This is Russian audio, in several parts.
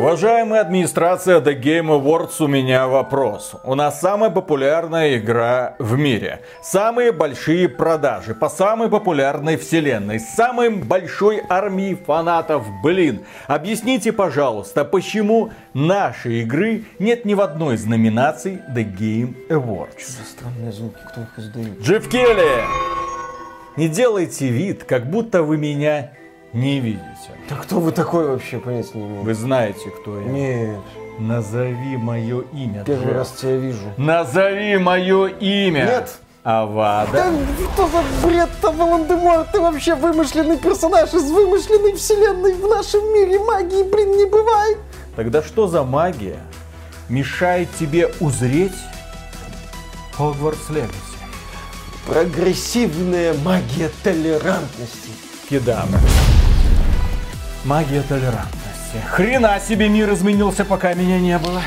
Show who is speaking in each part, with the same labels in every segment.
Speaker 1: Уважаемая администрация The Game Awards, у меня вопрос. У нас самая популярная игра в мире. Самые большие продажи по самой популярной вселенной. С самой большой армией фанатов. Блин, объясните, пожалуйста, почему нашей игры нет ни в одной из номинаций The Game Awards?
Speaker 2: Что за странные звуки, кто их издает?
Speaker 1: Джефф Келли! Не делайте вид, как будто вы меня не видите.
Speaker 2: Да кто вы такой вообще, понятия не имею.
Speaker 1: Вы знаете, кто я.
Speaker 2: Нет,
Speaker 1: Назови мое имя.
Speaker 2: первый
Speaker 1: Джефф.
Speaker 2: раз тебя вижу.
Speaker 1: Назови мое имя.
Speaker 2: Нет.
Speaker 1: Авада.
Speaker 2: Да что за бред-то, Волан-де-Морт? Ты вообще вымышленный персонаж из вымышленной вселенной. В нашем мире магии, блин, не бывает.
Speaker 1: Тогда что за магия мешает тебе узреть Хогвартс Легаси?
Speaker 2: Прогрессивная магия толерантности.
Speaker 1: Кедавра. Магия толерантности. Хрена себе мир изменился, пока меня не было.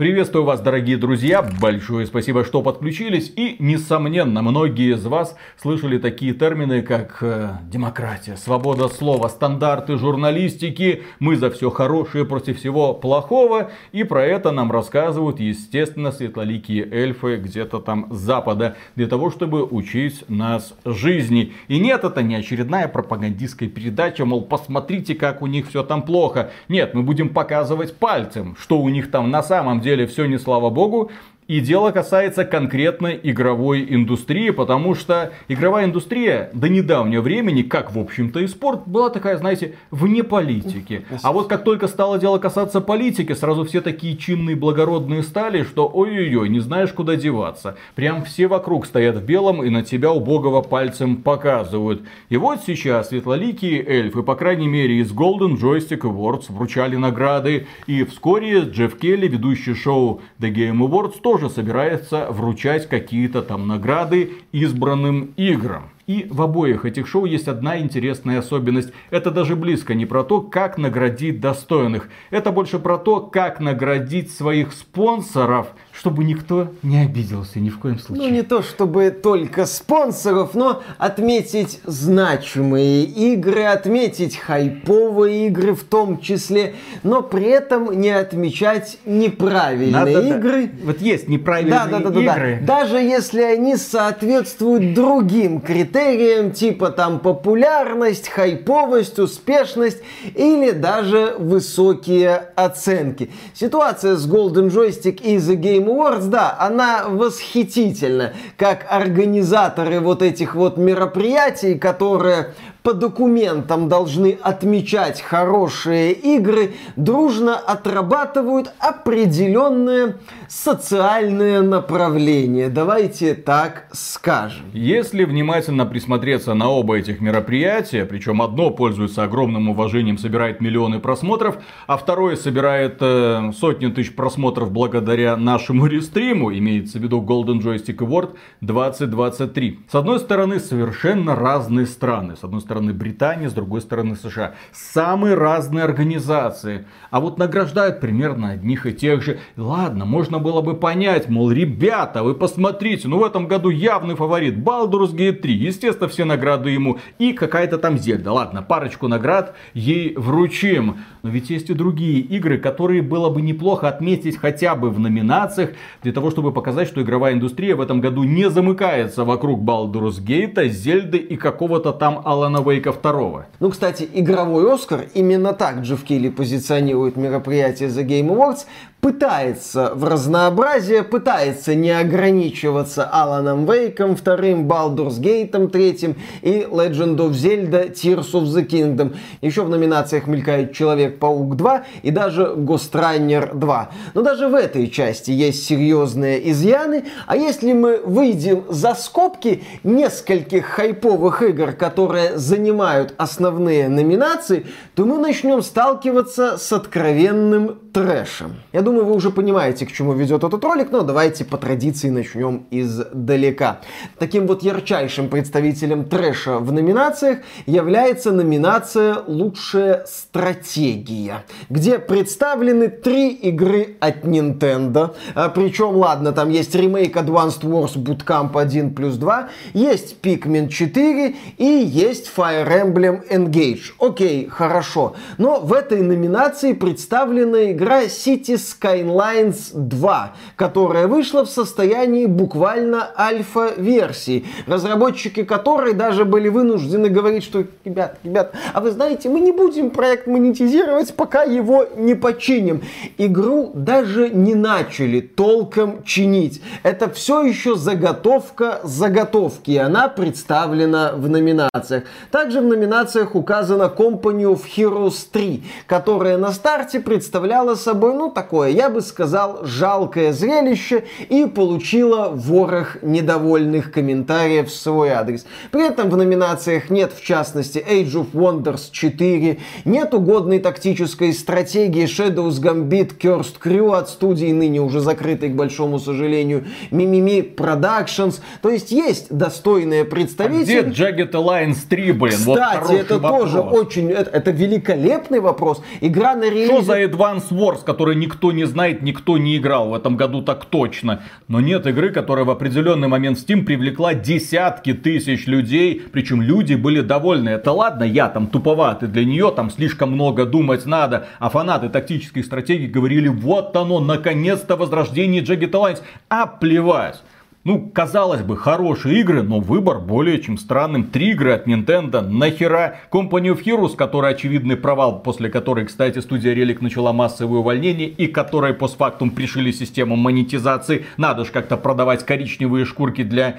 Speaker 1: Приветствую вас, дорогие друзья. Большое спасибо, что подключились. И, несомненно, многие из вас слышали такие термины, как э, демократия, свобода слова, стандарты журналистики. Мы за все хорошее против всего плохого. И про это нам рассказывают, естественно, светлоликие эльфы где-то там с запада. Для того, чтобы учить нас жизни. И нет, это не очередная пропагандистская передача, мол, посмотрите, как у них все там плохо. Нет, мы будем показывать пальцем, что у них там на самом деле все не слава богу. И дело касается конкретной игровой индустрии, потому что игровая индустрия до недавнего времени, как в общем-то и спорт, была такая, знаете, вне политики. А вот как только стало дело касаться политики, сразу все такие чинные, благородные стали, что ой-ой-ой, не знаешь куда деваться. Прям все вокруг стоят в белом и на тебя убогого пальцем показывают. И вот сейчас светлоликие эльфы, по крайней мере из Golden Joystick Awards, вручали награды. И вскоре Джефф Келли, ведущий шоу The Game Awards, тоже собирается вручать какие-то там награды избранным играм. И в обоих этих шоу есть одна интересная особенность. Это даже близко не про то, как наградить достойных. Это больше про то, как наградить своих спонсоров, чтобы никто не обиделся ни в коем случае.
Speaker 2: Ну, не то чтобы только спонсоров, но отметить значимые игры, отметить хайповые игры в том числе, но при этом не отмечать неправильные
Speaker 1: Надо, да.
Speaker 2: игры.
Speaker 1: Вот есть неправильные
Speaker 2: Да, да, да, да, да.
Speaker 1: игры.
Speaker 2: Даже если они соответствуют другим критериям, типа там популярность, хайповость, успешность или даже высокие оценки. Ситуация с Golden Joystick и The Game Awards, да, она восхитительна. Как организаторы вот этих вот мероприятий, которые по документам должны отмечать хорошие игры, дружно отрабатывают определенное социальное направление. Давайте так скажем.
Speaker 1: Если внимательно присмотреться на оба этих мероприятия, причем одно пользуется огромным уважением, собирает миллионы просмотров, а второе собирает э, сотни тысяч просмотров благодаря нашему рестриму, имеется в виду Golden Joystick Award 2023. С одной стороны, совершенно разные страны. С одной стороны, Британия, с другой стороны, США. Самые разные организации. А вот награждают примерно одних и тех же. Ладно, можно было бы понять, мол, ребята, вы посмотрите, ну в этом году явный фаворит Baldur's Gate 3. Естественно, все награды ему. И какая-то там Зельда. Ладно, парочку наград ей вручим. Но ведь есть и другие игры, которые было бы неплохо отметить хотя бы в номинациях, для того, чтобы показать, что игровая индустрия в этом году не замыкается вокруг Baldur's Gate, Зельды и какого-то там Алана Вейка 2.
Speaker 2: Ну, кстати, игровой Оскар, именно так Джефф Келли позиционирует мероприятие The Game Awards, пытается в разнообразие, пытается не ограничиваться Аланом Вейком, вторым Baldur's Gate, третьим и Legend of Zelda Tears of the Kingdom. Еще в номинациях мелькает Человек-паук 2 и даже Runner 2. Но даже в этой части есть серьезные изъяны, а если мы выйдем за скобки нескольких хайповых игр, которые занимают основные номинации, то мы начнем сталкиваться с откровенным трэшем. Я думаю, вы уже понимаете, к чему ведет этот ролик, но давайте по традиции начнем издалека. Таким вот ярчайшим представителем трэша в номинациях является номинация «Лучшая стратегия», где представлены три игры от Nintendo. А, причем, ладно, там есть ремейк Advanced Wars Bootcamp 1 плюс 2, есть Pikmin 4 и есть Fire Emblem Engage. Окей, хорошо. Но в этой номинации представлена игра City Skylines 2, которая вышла в состоянии буквально альфа-версии, разработчики которой даже были вынуждены говорить, что, ребят, ребят, а вы знаете, мы не будем проект монетизировать, пока его не починим. Игру даже не начали толком чинить. Это все еще заготовка заготовки, и она представлена в номинациях. Также в номинациях указана Company of Heroes 3, которая на старте представляла собой, ну, такое, я бы сказал, жалкое зрелище и получила ворох недовольных комментариев в свой адрес. При этом в номинациях нет, в частности, Age of Wonders 4, нет угодной тактической стратегии Shadows Gambit Cursed Crew от студии, ныне уже закрытой, к большому сожалению, Mimimi Productions. То есть есть достойные представители.
Speaker 1: А где Jagged Alliance 3, блин?
Speaker 2: Кстати, вот это вопрос. тоже очень... Это, это великолепный вопрос. Игра на релизе...
Speaker 1: Что за Advance Wars, который никто не знает, никто не играл в этом году так точно. Но нет игры, которая в определенный момент Steam привлекла десятки тысяч людей. Причем люди были довольны. Это ладно, я там туповатый для нее, там слишком много думать надо. А фанаты тактической стратегии говорили, вот оно, наконец-то возрождение Jagged Alliance. А плевать. Ну, казалось бы, хорошие игры, но выбор более чем странным. Три игры от Nintendo, нахера Company of Heroes, который очевидный провал, после которой, кстати, студия Relic начала массовое увольнение и которой постфактум пришили систему монетизации. Надо же как-то продавать коричневые шкурки для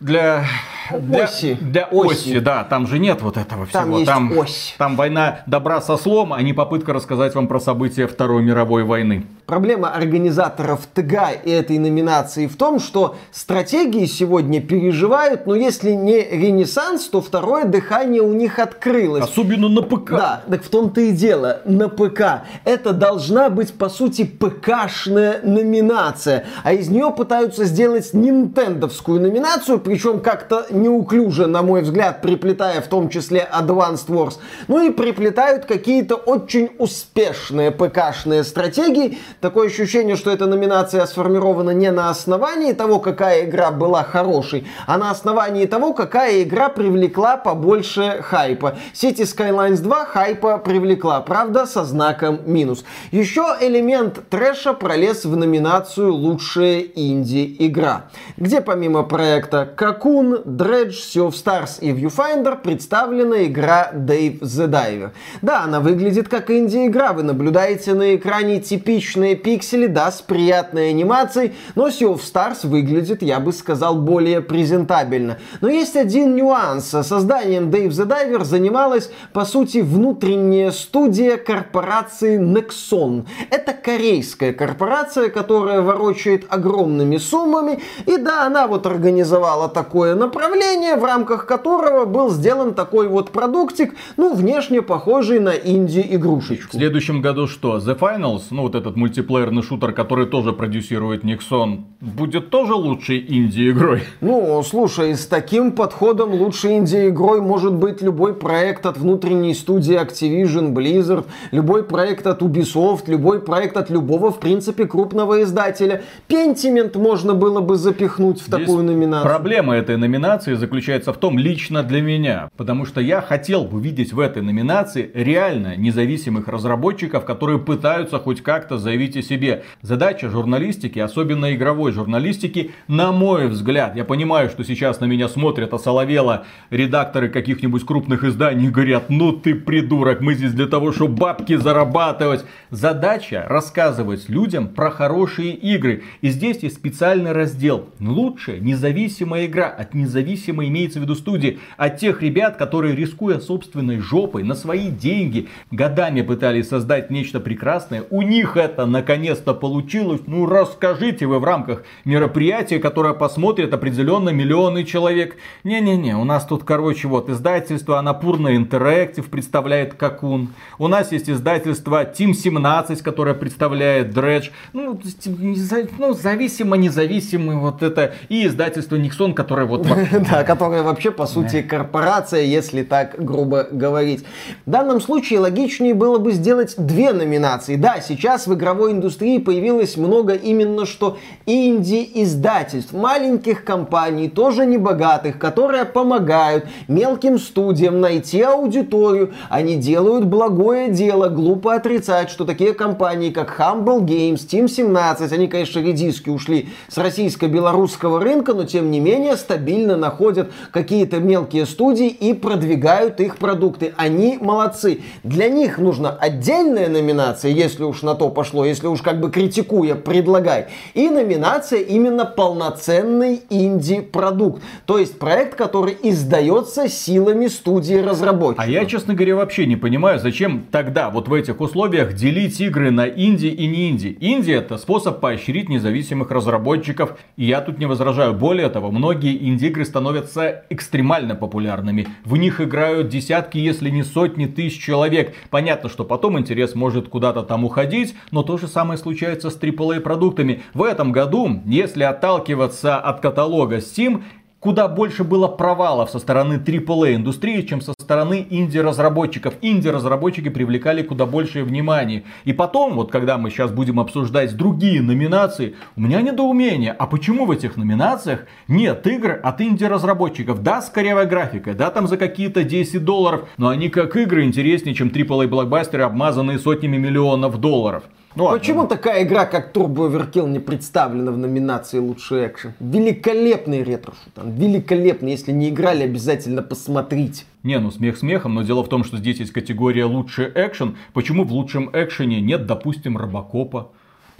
Speaker 1: для, для
Speaker 2: оси.
Speaker 1: Для оси. оси, да. Там же нет вот этого всего.
Speaker 2: Там есть
Speaker 1: там,
Speaker 2: ось.
Speaker 1: Там война добра со слом, а не попытка рассказать вам про события Второй мировой войны.
Speaker 2: Проблема организаторов ТГ и этой номинации в том, что стратегии сегодня переживают, но если не ренессанс, то второе дыхание у них открылось.
Speaker 1: Особенно на ПК.
Speaker 2: Да, так в том-то и дело, на ПК. Это должна быть, по сути, ПКшная номинация. А из нее пытаются сделать нинтендовскую номинацию, причем как-то неуклюже, на мой взгляд, приплетая в том числе Advanced Wars. Ну и приплетают какие-то очень успешные ПКшные стратегии, Такое ощущение, что эта номинация сформирована не на основании того, какая игра была хорошей, а на основании того, какая игра привлекла побольше хайпа. City Skylines 2 хайпа привлекла, правда, со знаком минус. Еще элемент трэша пролез в номинацию «Лучшая инди-игра», где помимо проекта Cocoon, Dredge, Sea of Stars и Viewfinder представлена игра Dave the Diver. Да, она выглядит как инди-игра, вы наблюдаете на экране типичные обычные пиксели, да, с приятной анимацией, но Sea of Stars выглядит, я бы сказал, более презентабельно. Но есть один нюанс. Созданием Dave the Diver занималась, по сути, внутренняя студия корпорации Nexon. Это корейская корпорация, которая ворочает огромными суммами, и да, она вот организовала такое направление, в рамках которого был сделан такой вот продуктик, ну, внешне похожий на инди-игрушечку.
Speaker 1: В следующем году что? The Finals, ну, вот этот мультиплеер мультиплеерный шутер, который тоже продюсирует Никсон, будет тоже лучшей инди-игрой?
Speaker 2: Ну, слушай, с таким подходом лучшей инди-игрой может быть любой проект от внутренней студии Activision, Blizzard, любой проект от Ubisoft, любой проект от любого, в принципе, крупного издателя. Pentiment можно было бы запихнуть в Здесь такую номинацию.
Speaker 1: Проблема этой номинации заключается в том, лично для меня, потому что я хотел бы видеть в этой номинации реально независимых разработчиков, которые пытаются хоть как-то заявить заявить себе. Задача журналистики, особенно игровой журналистики, на мой взгляд, я понимаю, что сейчас на меня смотрят осоловело редакторы каких-нибудь крупных изданий говорят, ну ты придурок, мы здесь для того, чтобы бабки зарабатывать. Задача рассказывать людям про хорошие игры. И здесь есть специальный раздел. Лучшая независимая игра. От независимой имеется в виду студии. От тех ребят, которые, рискуя собственной жопой, на свои деньги, годами пытались создать нечто прекрасное. У них это на наконец-то получилось. Ну, расскажите вы в рамках мероприятия, которое посмотрит определенно миллионы человек. Не-не-не, у нас тут, короче, вот издательство Анапурна Интерактив представляет Какун. У нас есть издательство Team 17, которое представляет Dredge. Ну, ну зависимо-независимый вот это. И издательство Никсон, которое вот...
Speaker 2: Да, которое вообще, по сути, корпорация, если так грубо говорить. В данном случае логичнее было бы сделать две номинации. Да, сейчас в игровой индустрии появилось много именно что инди-издательств, маленьких компаний, тоже небогатых, которые помогают мелким студиям найти аудиторию. Они делают благое дело, глупо отрицать, что такие компании, как Humble Games, Team 17, они, конечно, редиски ушли с российско-белорусского рынка, но тем не менее стабильно находят какие-то мелкие студии и продвигают их продукты. Они молодцы. Для них нужна отдельная номинация, если уж на то пошло, если уж как бы критикуя, предлагай. И номинация именно полноценный инди-продукт. То есть проект, который издается силами студии разработчиков.
Speaker 1: А я, честно говоря, вообще не понимаю, зачем тогда вот в этих условиях делить игры на инди и не инди. Инди это способ поощрить независимых разработчиков. И я тут не возражаю. Более того, многие инди-игры становятся экстремально популярными. В них играют десятки, если не сотни тысяч человек. Понятно, что потом интерес может куда-то там уходить, но то же самое случается с AAA продуктами. В этом году, если отталкиваться от каталога Steam, куда больше было провалов со стороны AAA индустрии, чем со стороны инди-разработчиков. Инди-разработчики привлекали куда большее внимание. И потом, вот когда мы сейчас будем обсуждать другие номинации, у меня недоумение, а почему в этих номинациях нет игр от инди-разработчиков? Да, с корявой графикой, да, там за какие-то 10 долларов, но они как игры интереснее, чем AAA блокбастеры, обмазанные сотнями миллионов долларов.
Speaker 2: Ну, Почему ладно. такая игра, как Turbo Overkill, не представлена в номинации лучший экшен? Великолепный ретро-шутан, великолепный. Если не играли, обязательно посмотрите.
Speaker 1: Не, ну смех смехом, но дело в том, что здесь есть категория лучший экшен. Почему в лучшем экшене нет, допустим, Робокопа?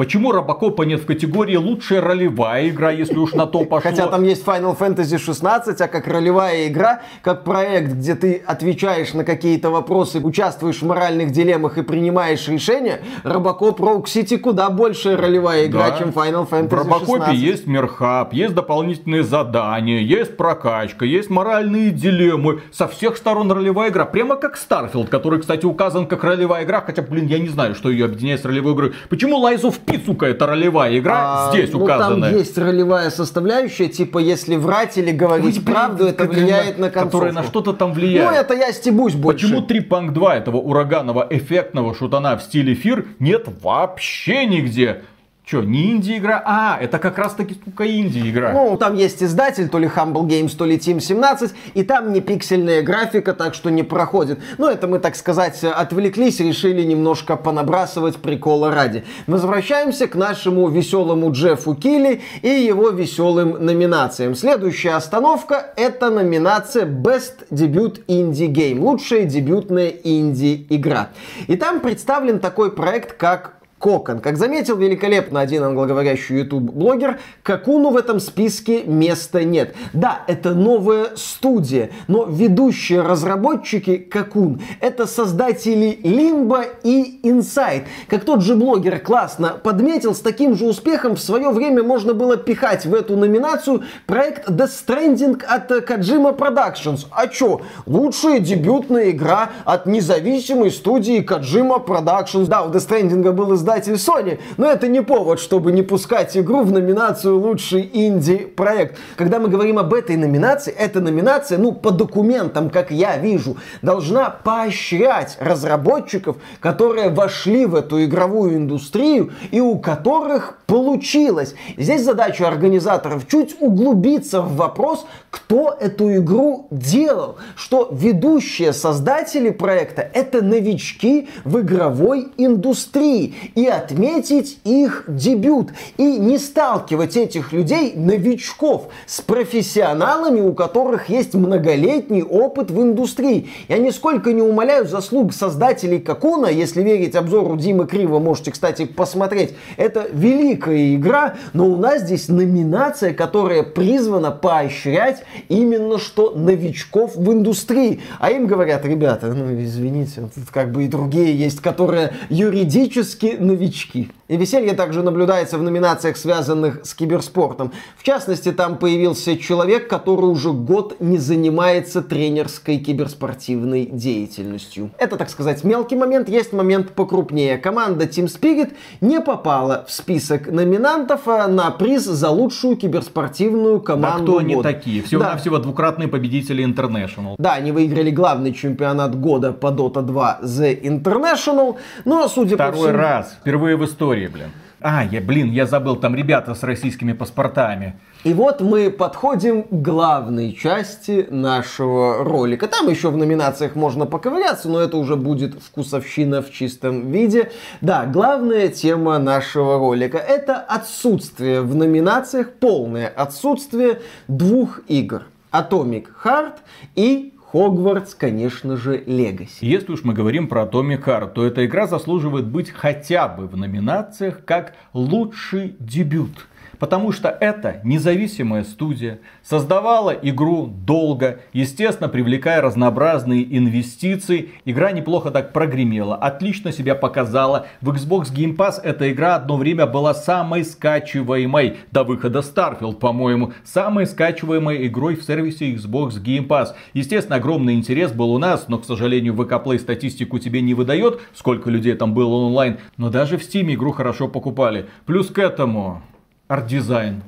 Speaker 1: Почему Робокопа нет в категории лучшая ролевая игра, если уж на то пошло?
Speaker 2: Хотя там есть Final Fantasy 16, а как ролевая игра, как проект, где ты отвечаешь на какие-то вопросы, участвуешь в моральных дилеммах и принимаешь решения, Робокоп Rogue City куда большая ролевая игра, да. чем Final Fantasy 16. В
Speaker 1: Робокопе есть мерхаб, есть дополнительные задания, есть прокачка, есть моральные дилеммы. Со всех сторон ролевая игра. Прямо как Starfield, который, кстати, указан как ролевая игра, хотя, блин, я не знаю, что ее объединяет с ролевой игрой. Почему Lies of P, сука, это ролевая игра, а, здесь ну, указанная.
Speaker 2: Там есть ролевая составляющая, типа, если врать или говорить Ой, правду, это влияет на концовку. Которая
Speaker 1: на что-то там влияет.
Speaker 2: Ну, это я стебусь больше.
Speaker 1: Почему 3 Punk 2 этого ураганного эффектного шутана в стиле фир нет вообще нигде? Что, не инди-игра? А, это как раз таки, сука, инди-игра.
Speaker 2: Ну, там есть издатель, то ли Humble Games, то ли Team 17, и там не пиксельная графика, так что не проходит. Ну, это мы, так сказать, отвлеклись, решили немножко понабрасывать прикола ради. Возвращаемся к нашему веселому Джеффу Килли и его веселым номинациям. Следующая остановка — это номинация Best Debut Indie Game. Лучшая дебютная инди-игра. И там представлен такой проект, как Кокон. Как заметил великолепно один англоговорящий YouTube-блогер, Какуну в этом списке места нет. Да, это новая студия, но ведущие разработчики Какун — это создатели Limbo и Inside. Как тот же блогер классно подметил, с таким же успехом в свое время можно было пихать в эту номинацию проект Death Stranding от Kojima Productions. А чё? Лучшая дебютная игра от независимой студии Kojima Productions. Да, у Death Stranding был издан издатель Sony, но это не повод, чтобы не пускать игру в номинацию «Лучший инди-проект». Когда мы говорим об этой номинации, эта номинация, ну, по документам, как я вижу, должна поощрять разработчиков, которые вошли в эту игровую индустрию и у которых получилось. Здесь задача организаторов чуть углубиться в вопрос, кто эту игру делал, что ведущие создатели проекта это новички в игровой индустрии и отметить их дебют и не сталкивать этих людей, новичков, с профессионалами, у которых есть многолетний опыт в индустрии. Я нисколько не умоляю заслуг создателей Какуна, если верить обзору Димы Крива, можете, кстати, посмотреть. Это великая игра, но у нас здесь номинация, которая призвана поощрять именно что новичков в индустрии. А им говорят, ребята, ну извините, тут как бы и другие есть, которые юридически новички. И веселье также наблюдается в номинациях, связанных с киберспортом. В частности, там появился человек, который уже год не занимается тренерской киберспортивной деятельностью. Это, так сказать, мелкий момент. Есть момент покрупнее. Команда Team Spirit не попала в список номинантов а на приз за лучшую киберспортивную команду.
Speaker 1: Да кто они такие? Всего-навсего да. двукратные победители International.
Speaker 2: Да, они выиграли главный чемпионат года по Dota 2 The International. Но, судя
Speaker 1: Второй
Speaker 2: по всему...
Speaker 1: раз. Впервые в истории истории, блин. А, я, блин, я забыл, там ребята с российскими паспортами.
Speaker 2: И вот мы подходим к главной части нашего ролика. Там еще в номинациях можно поковыряться, но это уже будет вкусовщина в чистом виде. Да, главная тема нашего ролика – это отсутствие в номинациях, полное отсутствие двух игр. Atomic Heart и Хогвартс, конечно же, Легаси.
Speaker 1: Если уж мы говорим про Atomic Heart, то эта игра заслуживает быть хотя бы в номинациях как лучший дебют. Потому что это независимая студия, создавала игру долго, естественно, привлекая разнообразные инвестиции. Игра неплохо так прогремела, отлично себя показала. В Xbox Game Pass эта игра одно время была самой скачиваемой, до выхода Starfield, по-моему, самой скачиваемой игрой в сервисе Xbox Game Pass. Естественно, огромный интерес был у нас, но, к сожалению, VK Play статистику тебе не выдает, сколько людей там было онлайн. Но даже в Steam игру хорошо покупали. Плюс к этому арт-дизайн.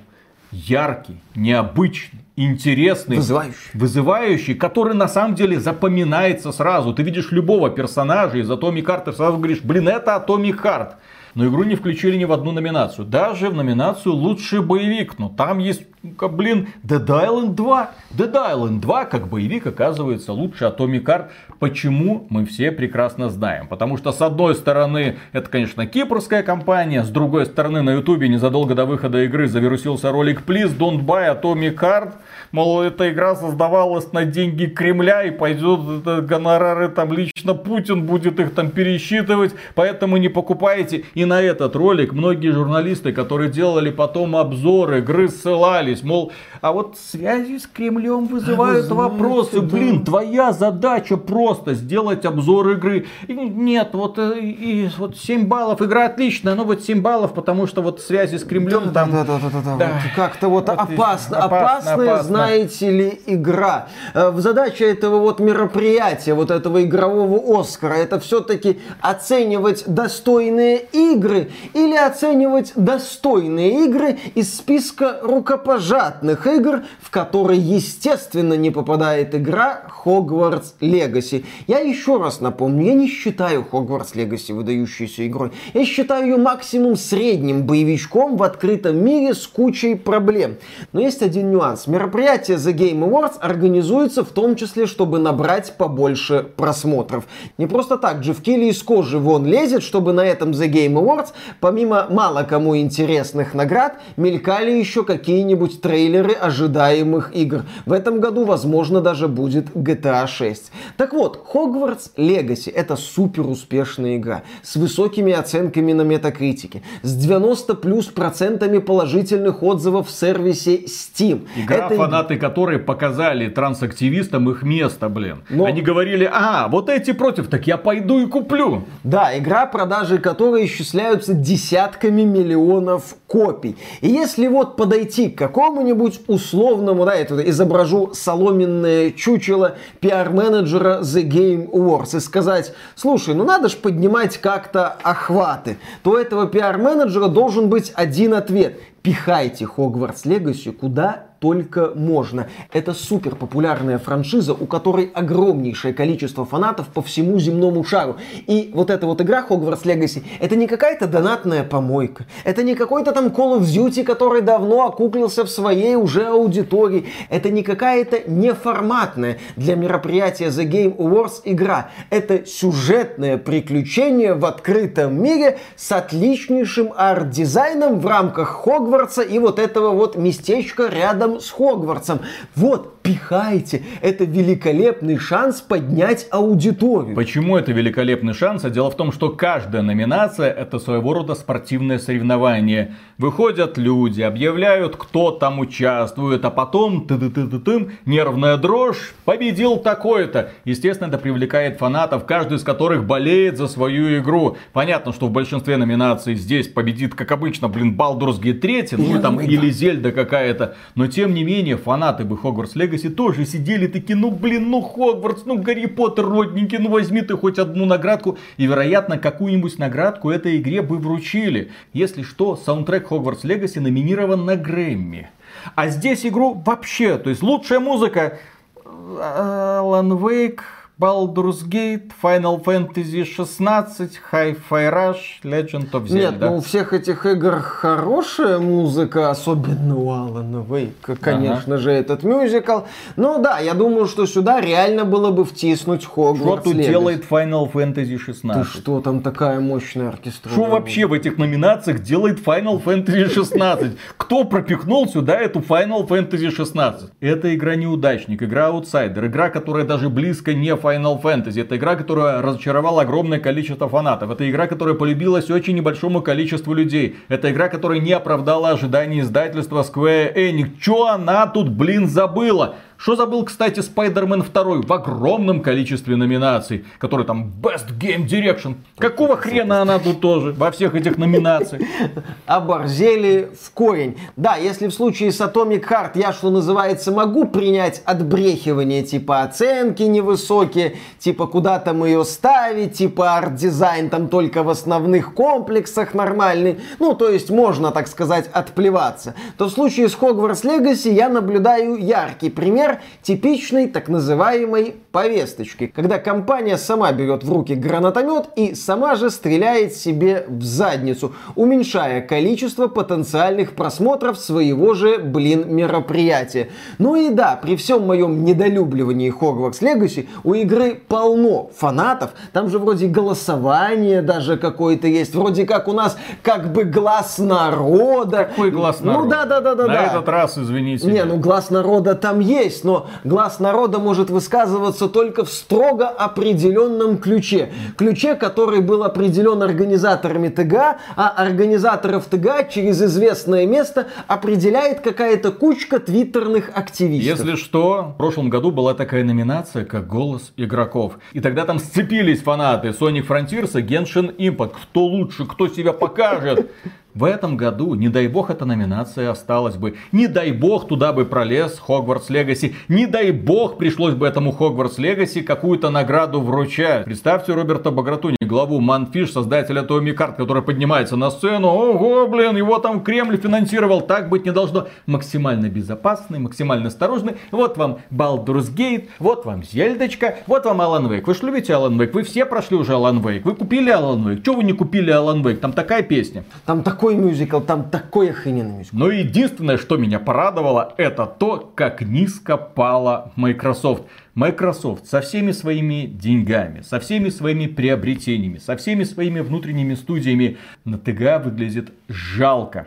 Speaker 1: Яркий, необычный, интересный,
Speaker 2: вызывающий.
Speaker 1: вызывающий, который на самом деле запоминается сразу. Ты видишь любого персонажа из Atomic Heart и сразу говоришь, блин, это Atomic Heart. Но игру не включили ни в одну номинацию. Даже в номинацию лучший боевик. Но там есть блин, Dead Island 2. Dead Island 2 как боевик оказывается лучше Atomic Heart. Почему мы все прекрасно знаем. Потому что с одной стороны это, конечно, кипрская компания. С другой стороны на ютубе незадолго до выхода игры завирусился ролик Please don't buy Atomic Heart. Мол, эта игра создавалась на деньги Кремля и пойдет это, гонорары там лично Путин будет их там пересчитывать. Поэтому не покупайте. И на этот ролик многие журналисты, которые делали потом обзоры игры, ссылались мол, а вот связи с Кремлем вызывают а вопросы. Знаете, Блин, да. твоя задача просто сделать обзор игры. И нет, вот, э, и, вот 7 баллов, игра отличная, но вот 7 баллов, потому что вот связи с Кремлем да, там...
Speaker 2: Да, да, да, да, да. да. Вот как-то вот, вот опасно, опасно, опасная, опасно. знаете ли, игра. Э, задача этого вот мероприятия, вот этого игрового Оскара, это все-таки оценивать достойные игры или оценивать достойные игры из списка рукопожатия кровожадных игр, в которые, естественно, не попадает игра Hogwarts Legacy. Я еще раз напомню, я не считаю Hogwarts Legacy выдающейся игрой. Я считаю ее максимум средним боевичком в открытом мире с кучей проблем. Но есть один нюанс. Мероприятие The Game Awards организуется в том числе, чтобы набрать побольше просмотров. Не просто так, Джефф Килли из кожи вон лезет, чтобы на этом The Game Awards, помимо мало кому интересных наград, мелькали еще какие-нибудь трейлеры ожидаемых игр. В этом году, возможно, даже будет GTA 6. Так вот, Hogwarts Legacy это супер успешная игра с высокими оценками на метакритике, с 90 плюс процентами положительных отзывов в сервисе Steam.
Speaker 1: Игра, это... фанаты которой показали трансактивистам их место, блин. Но... Они говорили, а, вот эти против, так я пойду и куплю.
Speaker 2: Да, игра, продажи которой исчисляются десятками миллионов копий. И если вот подойти к какому-нибудь условному, да, тут изображу соломенное чучело пиар-менеджера The Game Awards и сказать, слушай, ну надо же поднимать как-то охваты, то у этого пиар-менеджера должен быть один ответ. Пихайте Хогвартс Легаси куда только можно. Это супер популярная франшиза, у которой огромнейшее количество фанатов по всему земному шару. И вот эта вот игра Hogwarts Legacy, это не какая-то донатная помойка. Это не какой-то там Call of Duty, который давно окуклился в своей уже аудитории. Это не какая-то неформатная для мероприятия The Game Awards игра. Это сюжетное приключение в открытом мире с отличнейшим арт-дизайном в рамках Hogwarts Хогвартса и вот этого вот местечка рядом с Хогвартсом. Вот, пихайте. Это великолепный шанс поднять аудиторию.
Speaker 1: Почему это великолепный шанс? А дело в том, что каждая номинация это своего рода спортивное соревнование. Выходят люди, объявляют, кто там участвует, а потом ты ты ты ты ты нервная дрожь, победил такой-то. Естественно, это привлекает фанатов, каждый из которых болеет за свою игру. Понятно, что в большинстве номинаций здесь победит, как обычно, блин, Baldur's Gate 3, ну там или Зельда какая-то. Но тем не менее, фанаты бы Hogwarts Legacy тоже сидели такие, ну блин, ну Хогвартс, ну Гарри Поттер, родненький, ну возьми ты хоть одну наградку. И вероятно, какую-нибудь наградку этой игре бы вручили. Если что, саундтрек Hogwarts Legacy номинирован на Грэмми. А здесь игру вообще, то есть лучшая музыка Alan Wake, Baldur's Gate, Final Fantasy 16, Hi-Fi Rush, Legend of Zelda.
Speaker 2: Нет, ну у всех этих игр хорошая музыка, особенно у Алана Вейка, конечно ага. же, этот мюзикл. Ну да, я думаю, что сюда реально было бы втиснуть Хогвартс
Speaker 1: Что тут Legacy. делает Final Fantasy 16?
Speaker 2: Ты что, там такая мощная оркестра?
Speaker 1: Что вообще в этих номинациях делает Final Fantasy 16? Кто пропихнул сюда эту Final Fantasy 16? Это игра неудачник, игра аутсайдер, игра, которая даже близко не Final Fantasy. Это игра, которая разочаровала огромное количество фанатов. Это игра, которая полюбилась очень небольшому количеству людей. Это игра, которая не оправдала ожиданий издательства Square Enix. Чё она тут, блин, забыла? Что забыл, кстати, Spider-Man 2 в огромном количестве номинаций, который там Best Game Direction. Какого хрена она тут тоже во всех этих номинациях?
Speaker 2: Оборзели в корень. Да, если в случае с Atomic Heart я, что называется, могу принять отбрехивание, типа оценки невысокие, типа куда там ее ставить, типа арт-дизайн там только в основных комплексах нормальный, ну, то есть можно, так сказать, отплеваться, то в случае с Hogwarts Legacy я наблюдаю яркий пример типичной так называемой повесточки, когда компания сама берет в руки гранатомет и сама же стреляет себе в задницу, уменьшая количество потенциальных просмотров своего же, блин, мероприятия. Ну и да, при всем моем недолюбливании Hogwarts Legacy у игры полно фанатов, там же вроде голосование даже какое-то есть, вроде как у нас как бы глаз народа.
Speaker 1: Какой глаз народа?
Speaker 2: Ну да, да, да, да.
Speaker 1: На
Speaker 2: да.
Speaker 1: этот раз, извините.
Speaker 2: Не, ну глаз народа там есть, есть, но глаз народа может высказываться только в строго определенном ключе. Ключе, который был определен организаторами ТГ, а организаторов ТГ через известное место определяет какая-то кучка твиттерных активистов.
Speaker 1: Если что, в прошлом году была такая номинация, как «Голос игроков». И тогда там сцепились фанаты Sonic Frontiers и Genshin Impact. Кто лучше, кто себя покажет. В этом году, не дай бог, эта номинация осталась бы. Не дай бог, туда бы пролез Хогвартс Легаси. Не дай бог, пришлось бы этому Хогвартс Легаси какую-то награду вручать. Представьте Роберта Багратуни, главу Манфиш, создателя Томми Карт, который поднимается на сцену. Ого, блин, его там Кремль финансировал. Так быть не должно. Максимально безопасный, максимально осторожный. Вот вам Baldur's Gate, вот вам Зельдочка, вот вам Алан Вейк. Вы же любите Алан Вейк? Вы все прошли уже Алан Вейк. Вы купили Алан Вейк? Чего вы не купили Алан Вейк? Там такая песня.
Speaker 2: Там такой такой мюзикл, там такой охрененный мюзикл.
Speaker 1: Но единственное, что меня порадовало, это то, как низко пала Microsoft. Microsoft со всеми своими деньгами, со всеми своими приобретениями, со всеми своими внутренними студиями на ТГ выглядит жалко.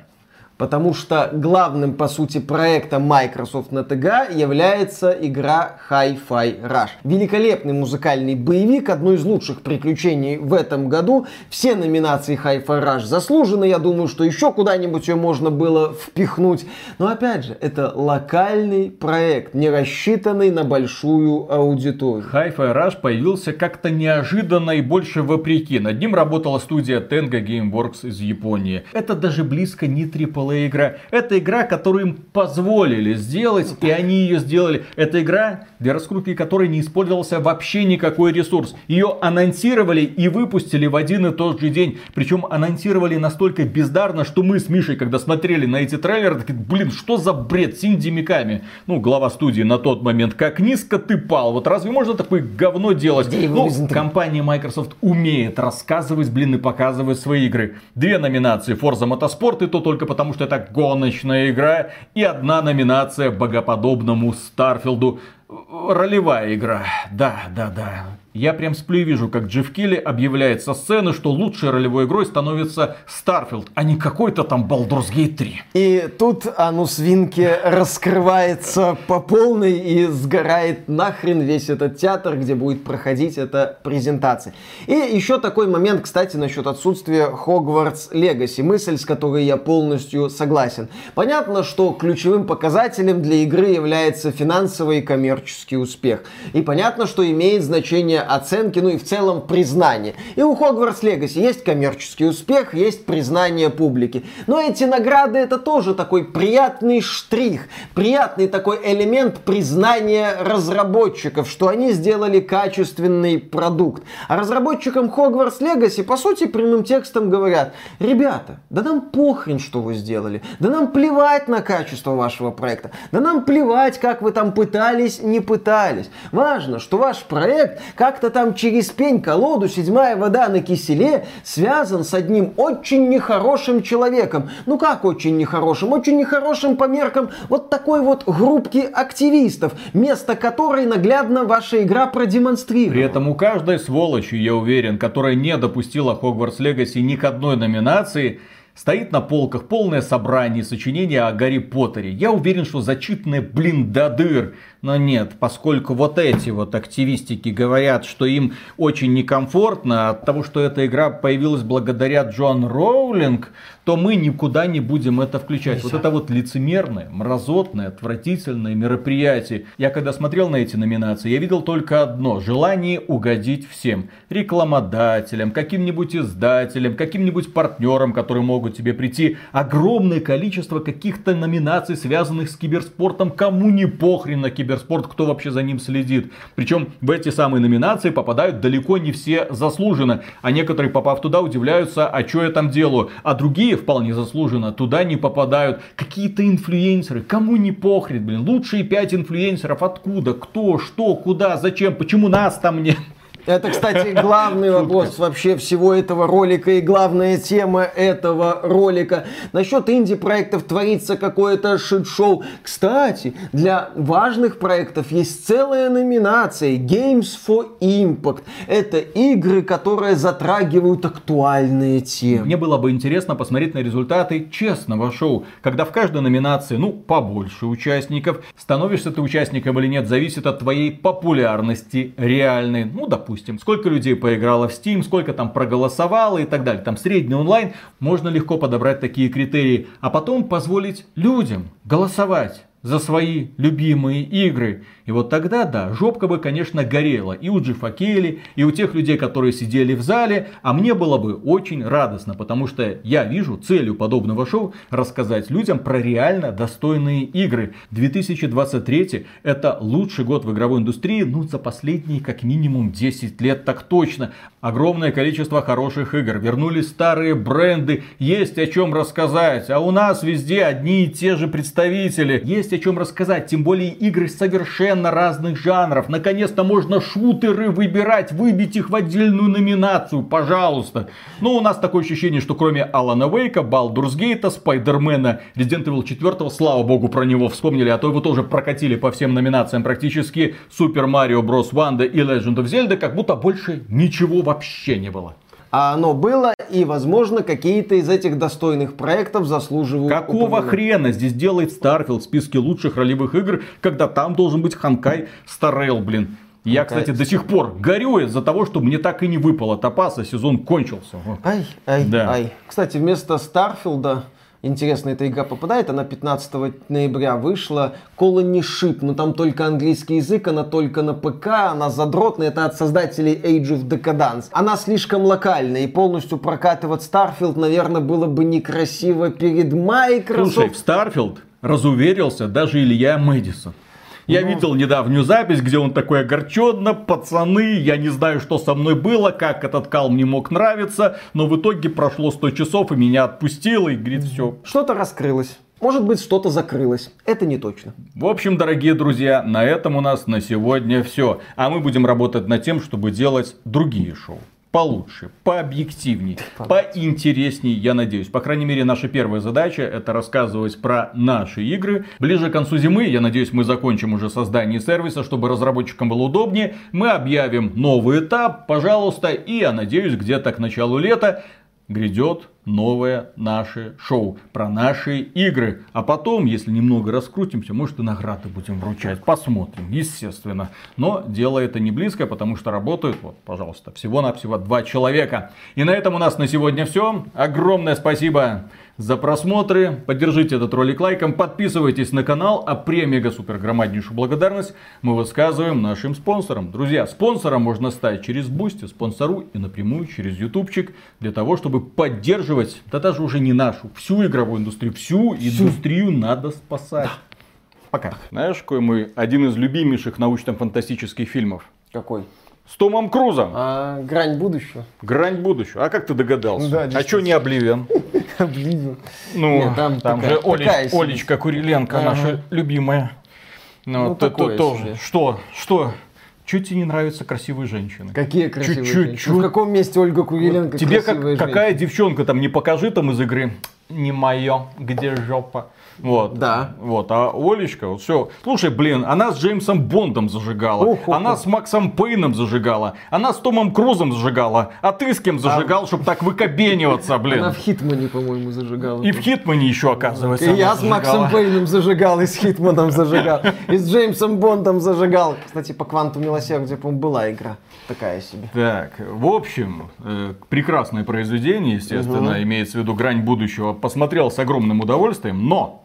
Speaker 2: Потому что главным, по сути, проектом Microsoft на ТГ является игра Hi-Fi Rush. Великолепный музыкальный боевик, одно из лучших приключений в этом году. Все номинации Hi-Fi Rush заслужены. Я думаю, что еще куда-нибудь ее можно было впихнуть. Но опять же, это локальный проект, не рассчитанный на большую аудиторию.
Speaker 1: Hi-Fi Rush появился как-то неожиданно и больше вопреки. Над ним работала студия Tenga Gameworks из Японии. Это даже близко не AAA AAA игра. Это игра, которую им позволили сделать, и они ее сделали. Это игра, для раскрутки которой не использовался вообще никакой ресурс. Ее анонсировали и выпустили в один и тот же день. Причем анонсировали настолько бездарно, что мы с Мишей, когда смотрели на эти трейлеры, такие, блин, что за бред с Миками? Ну, глава студии на тот момент, как низко ты пал. Вот разве можно такое говно делать? Ну, компания Microsoft умеет рассказывать, блин, и показывать свои игры. Две номинации Forza Motorsport, и то только потому, что это гоночная игра. И одна номинация богоподобному Старфилду. Ролевая игра. Да, да, да. Я прям сплю и вижу, как Джефф Килли объявляет со сцены, что лучшей ролевой игрой становится Starfield, а не какой-то там Baldur's Gate 3.
Speaker 2: И тут Анус Винки раскрывается по полной и сгорает нахрен весь этот театр, где будет проходить эта презентация. И еще такой момент, кстати, насчет отсутствия Хогвартс Легаси. Мысль, с которой я полностью согласен. Понятно, что ключевым показателем для игры является финансовый и коммерческий успех. И понятно, что имеет значение оценки, ну и в целом признание. И у Hogwarts Legacy есть коммерческий успех, есть признание публики. Но эти награды это тоже такой приятный штрих, приятный такой элемент признания разработчиков, что они сделали качественный продукт. А разработчикам Hogwarts Legacy по сути прямым текстом говорят, ребята, да нам похрен, что вы сделали, да нам плевать на качество вашего проекта, да нам плевать, как вы там пытались, не пытались. Важно, что ваш проект как как-то там через пень-колоду седьмая вода на киселе связан с одним очень нехорошим человеком. Ну как очень нехорошим? Очень нехорошим по меркам вот такой вот группки активистов, место которой наглядно ваша игра продемонстрировала.
Speaker 1: При этом у каждой сволочи, я уверен, которая не допустила Хогвартс Легаси ни к одной номинации, Стоит на полках полное собрание сочинений о Гарри Поттере. Я уверен, что зачитанное, блин, до дыр. Но нет, поскольку вот эти вот активистики говорят, что им очень некомфортно от того, что эта игра появилась благодаря Джон Роулинг, то мы никуда не будем это включать. Нельзя. Вот это вот лицемерное, мразотное, отвратительное мероприятие. Я когда смотрел на эти номинации, я видел только одно. Желание угодить всем. Рекламодателям, каким-нибудь издателям, каким-нибудь партнерам, которые могут тебе прийти. Огромное количество каких-то номинаций, связанных с киберспортом. Кому не похрен на киберспорт Киберспорт, кто вообще за ним следит. Причем в эти самые номинации попадают далеко не все заслуженно. А некоторые, попав туда, удивляются, а что я там делаю. А другие вполне заслуженно туда не попадают. Какие-то инфлюенсеры, кому не похрен, блин. Лучшие пять инфлюенсеров откуда, кто, что, куда, зачем, почему нас там нет.
Speaker 2: Это, кстати, главный вопрос вообще всего этого ролика и главная тема этого ролика. Насчет инди-проектов творится какое-то шит-шоу. Кстати, для важных проектов есть целая номинация Games for Impact. Это игры, которые затрагивают актуальные темы.
Speaker 1: Мне было бы интересно посмотреть на результаты честного шоу, когда в каждой номинации, ну, побольше участников. Становишься ты участником или нет, зависит от твоей популярности реальной. Ну, допустим допустим, сколько людей поиграло в Steam, сколько там проголосовало и так далее. Там средний онлайн, можно легко подобрать такие критерии, а потом позволить людям голосовать за свои любимые игры. И вот тогда, да, жопка бы, конечно, горела и у Джифа Кейли, и у тех людей, которые сидели в зале, а мне было бы очень радостно, потому что я вижу целью подобного шоу рассказать людям про реально достойные игры. 2023 это лучший год в игровой индустрии, ну, за последние как минимум 10 лет так точно. Огромное количество хороших игр, вернулись старые бренды, есть о чем рассказать, а у нас везде одни и те же представители. Есть о чем рассказать, тем более игры совершенно разных жанров. Наконец-то можно шутеры выбирать, выбить их в отдельную номинацию, пожалуйста. Но у нас такое ощущение, что кроме Алана Вейка, Балдурс Гейта, Спайдермена, Resident Evil 4, слава богу, про него вспомнили, а то его тоже прокатили по всем номинациям практически. Супер Марио Брос Ванда и Legend of Zelda, как будто больше ничего вообще не было
Speaker 2: а оно было, и, возможно, какие-то из этих достойных проектов заслуживают
Speaker 1: Какого упоминания. хрена здесь делает Starfield в списке лучших ролевых игр, когда там должен быть Ханкай Старел, блин? Я, Ханкай. кстати, до сих пор горю из-за того, что мне так и не выпало топаса, сезон кончился.
Speaker 2: Ай, ай, да. ай. Кстати, вместо Старфилда интересно эта игра попадает. Она 15 ноября вышла. Colony Ship, но там только английский язык, она только на ПК, она задротная. Это от создателей Age of Decadence. Она слишком локальная и полностью прокатывать Starfield, наверное, было бы некрасиво перед Microsoft.
Speaker 1: Слушай, в Starfield разуверился даже Илья Мэдисон. Я ну... видел недавнюю запись, где он такой огорченно, пацаны, я не знаю, что со мной было, как этот кал мне мог нравиться, но в итоге прошло 100 часов и меня отпустило, и говорит, все.
Speaker 2: Что-то раскрылось. Может быть, что-то закрылось. Это не точно.
Speaker 1: В общем, дорогие друзья, на этом у нас на сегодня все. А мы будем работать над тем, чтобы делать другие шоу. Получше, пообъективней, поинтересней, я надеюсь. По крайней мере, наша первая задача это рассказывать про наши игры. Ближе к концу зимы, я надеюсь, мы закончим уже создание сервиса, чтобы разработчикам было удобнее. Мы объявим новый этап, пожалуйста, и я надеюсь, где-то к началу лета грядет новое наше шоу про наши игры. А потом, если немного раскрутимся, может и награды будем вручать. Посмотрим, естественно. Но дело это не близко, потому что работают, вот, пожалуйста, всего-навсего два человека. И на этом у нас на сегодня все. Огромное спасибо за просмотры. Поддержите этот ролик лайком, подписывайтесь на канал, а премега супер громаднейшую благодарность мы высказываем нашим спонсорам. Друзья, спонсором можно стать через Boosty, спонсору и напрямую через ютубчик для того, чтобы поддерживать, да даже уже не нашу, всю игровую индустрию, всю, всю. индустрию надо спасать. Да. Пока. Знаешь, какой мы один из любимейших научно-фантастических фильмов?
Speaker 2: Какой?
Speaker 1: С Томом Крузом.
Speaker 2: А, грань будущего.
Speaker 1: Грань будущего. А как ты догадался? Да, а что не Обливен?
Speaker 2: Обливен.
Speaker 1: Ну, Нет, там, там такая, же Олеч, такая Олечка Куриленко, ага. наша любимая. Ну, ну то, то, тоже. Что? Что? Чуть тебе не нравятся красивые женщины?
Speaker 2: Какие красивые чуть, женщины? Чуть, ну, в каком месте Ольга Куриленко вот
Speaker 1: Тебе как, какая девчонка там не покажи там из игры? Не мое, где жопа? Вот.
Speaker 2: Да.
Speaker 1: Вот. А Олечка, вот все. Слушай, блин, она с Джеймсом Бондом зажигала. Ух, она ух. с Максом Пейном зажигала. Она с Томом Крузом зажигала. А ты с кем зажигал, а... чтобы так выкобениваться, блин?
Speaker 2: Она в Хитмане, по-моему, зажигала.
Speaker 1: И в Хитмане еще, оказывается.
Speaker 2: И я с Максом Пейном зажигал, и с Хитманом зажигал. И с Джеймсом Бондом зажигал. Кстати, по Кванту Милосердия, по-моему, была игра такая себе.
Speaker 1: Так, в общем, э, прекрасное произведение, естественно, угу. имеется в виду грань будущего. Посмотрел с огромным удовольствием, но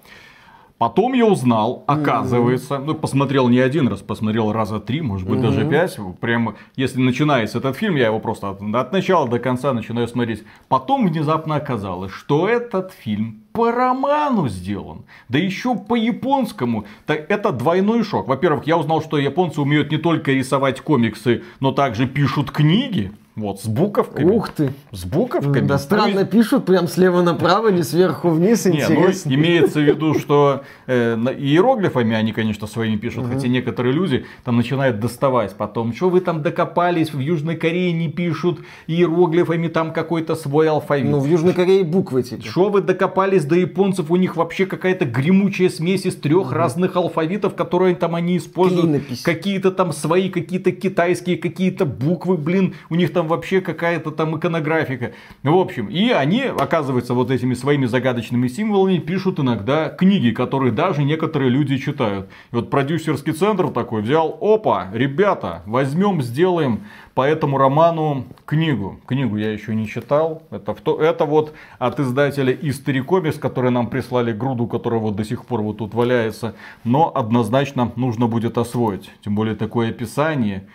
Speaker 1: Потом я узнал, оказывается, ну, посмотрел не один раз, посмотрел раза три, может быть, даже пять. Прямо, если начинается этот фильм, я его просто от, от начала до конца начинаю смотреть. Потом внезапно оказалось, что этот фильм по роману сделан. Да еще по японскому. Это двойной шок. Во-первых, я узнал, что японцы умеют не только рисовать комиксы, но также пишут книги. Вот, с буковками.
Speaker 2: Ух ты.
Speaker 1: С буковками.
Speaker 2: Да странно пишут, прям слева направо, не сверху вниз, интересно.
Speaker 1: Не, ну, имеется в виду, что э, иероглифами они, конечно, своими пишут, угу. хотя некоторые люди там начинают доставать потом. Что вы там докопались, в Южной Корее не пишут иероглифами там какой-то свой алфавит.
Speaker 2: Ну, в Южной Корее буквы
Speaker 1: теперь. Что вы докопались до японцев, у них вообще какая-то гремучая смесь из трех угу. разных алфавитов, которые там они используют. Какие-то там свои, какие-то китайские, какие-то буквы, блин, у них там вообще какая-то там иконографика. В общем, и они, оказывается, вот этими своими загадочными символами пишут иногда книги, которые даже некоторые люди читают. И вот продюсерский центр такой взял, опа, ребята, возьмем, сделаем по этому роману книгу. Книгу я еще не читал. Это, это вот от издателя History Comics, которые нам прислали груду, которая вот до сих пор вот тут валяется. Но однозначно нужно будет освоить. Тем более такое описание.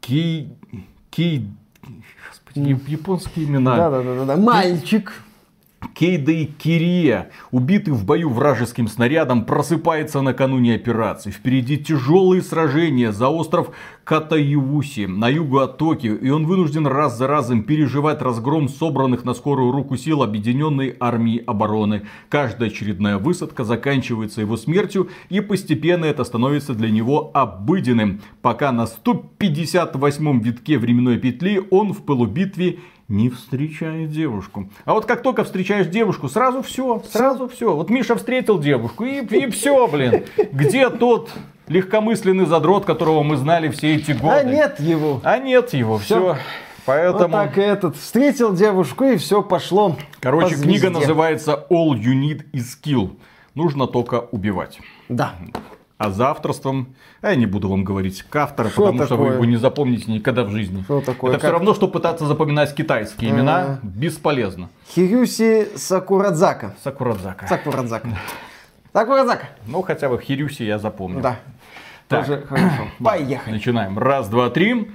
Speaker 1: Ки... Кей... Господи, японские имена.
Speaker 2: Да-да-да. да Мальчик.
Speaker 1: Кейда и Кирия, убитый в бою вражеским снарядом, просыпается накануне операции. Впереди тяжелые сражения за остров Катаюси на югу от Токио, и он вынужден раз за разом переживать разгром собранных на скорую руку сил Объединенной Армии Обороны. Каждая очередная высадка заканчивается его смертью, и постепенно это становится для него обыденным, пока на 158-м витке временной петли он в полубитве не встречает девушку. А вот как только встречаешь девушку, сразу все, сразу все. Вот Миша встретил девушку и, и все, блин. Где тот легкомысленный задрот, которого мы знали все эти годы?
Speaker 2: А нет его.
Speaker 1: А нет его, все. все. Поэтому... Вот
Speaker 2: так и этот встретил девушку и все пошло.
Speaker 1: Короче, по книга называется All You Need Is Skill. Нужно только убивать.
Speaker 2: Да
Speaker 1: а за авторством, а я не буду вам говорить к автору, что потому такое? что вы его не запомните никогда в жизни.
Speaker 2: Что такое?
Speaker 1: Это как... все равно, что пытаться запоминать китайские а... имена, бесполезно.
Speaker 2: Хирюси Сакурадзака.
Speaker 1: Сакурадзака.
Speaker 2: Сакурадзака. Сакурадзака.
Speaker 1: Ну, хотя бы Хирюси я запомню.
Speaker 2: Да. Так. Тоже хорошо.
Speaker 1: Поехали. Начинаем. Раз, два, три.